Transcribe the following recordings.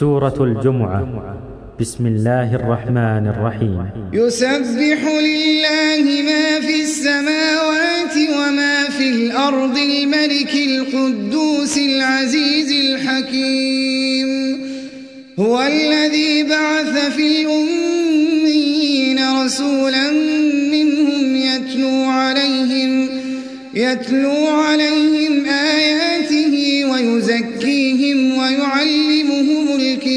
سورة الجمعة. بسم الله الرحمن الرحيم. يسبح لله ما في السماوات وما في الأرض الملك القدوس العزيز الحكيم. هو الذي بعث في الأمين رسولا منهم يتلو عليهم يتلو عليهم آياته ويزكيهم ويعلمهم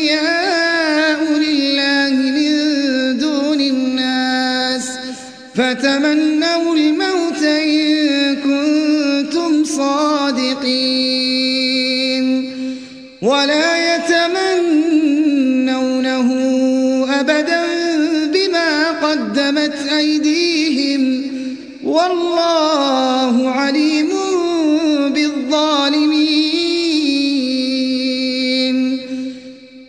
أولياء لله من دون الناس فتمنوا الموت إن كنتم صادقين ولا يتمنونه أبدا بما قدمت أيديهم والله عليم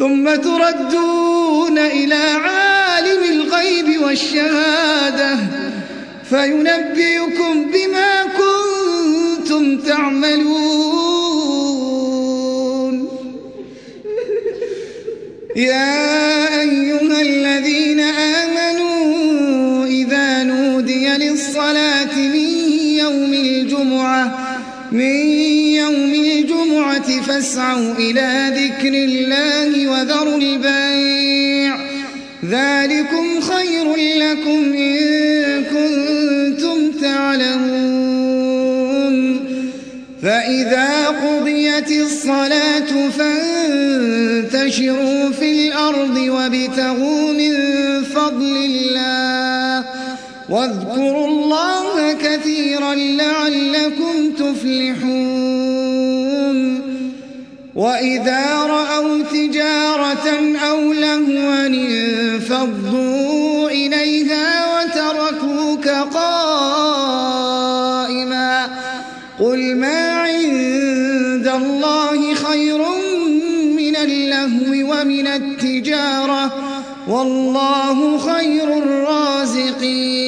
ثم تردون إلى عالم الغيب والشهادة فينبئكم بما كنتم تعملون. يا أيها الذين آمنوا إذا نودي للصلاة من يوم الجمعة من يوم الجمعة فاسعوا إلى ذكر الله. ذلكم خير لكم إن كنتم تعلمون. فإذا قضيت الصلاة فانتشروا في الأرض وابتغوا من فضل الله. واذكروا الله كثيرا لعلكم تفلحون. وإذا رأوا تجارة أو لهوا وتركوك قائما قل ما عند الله خير من اللهو ومن التجارة والله خير الرازقين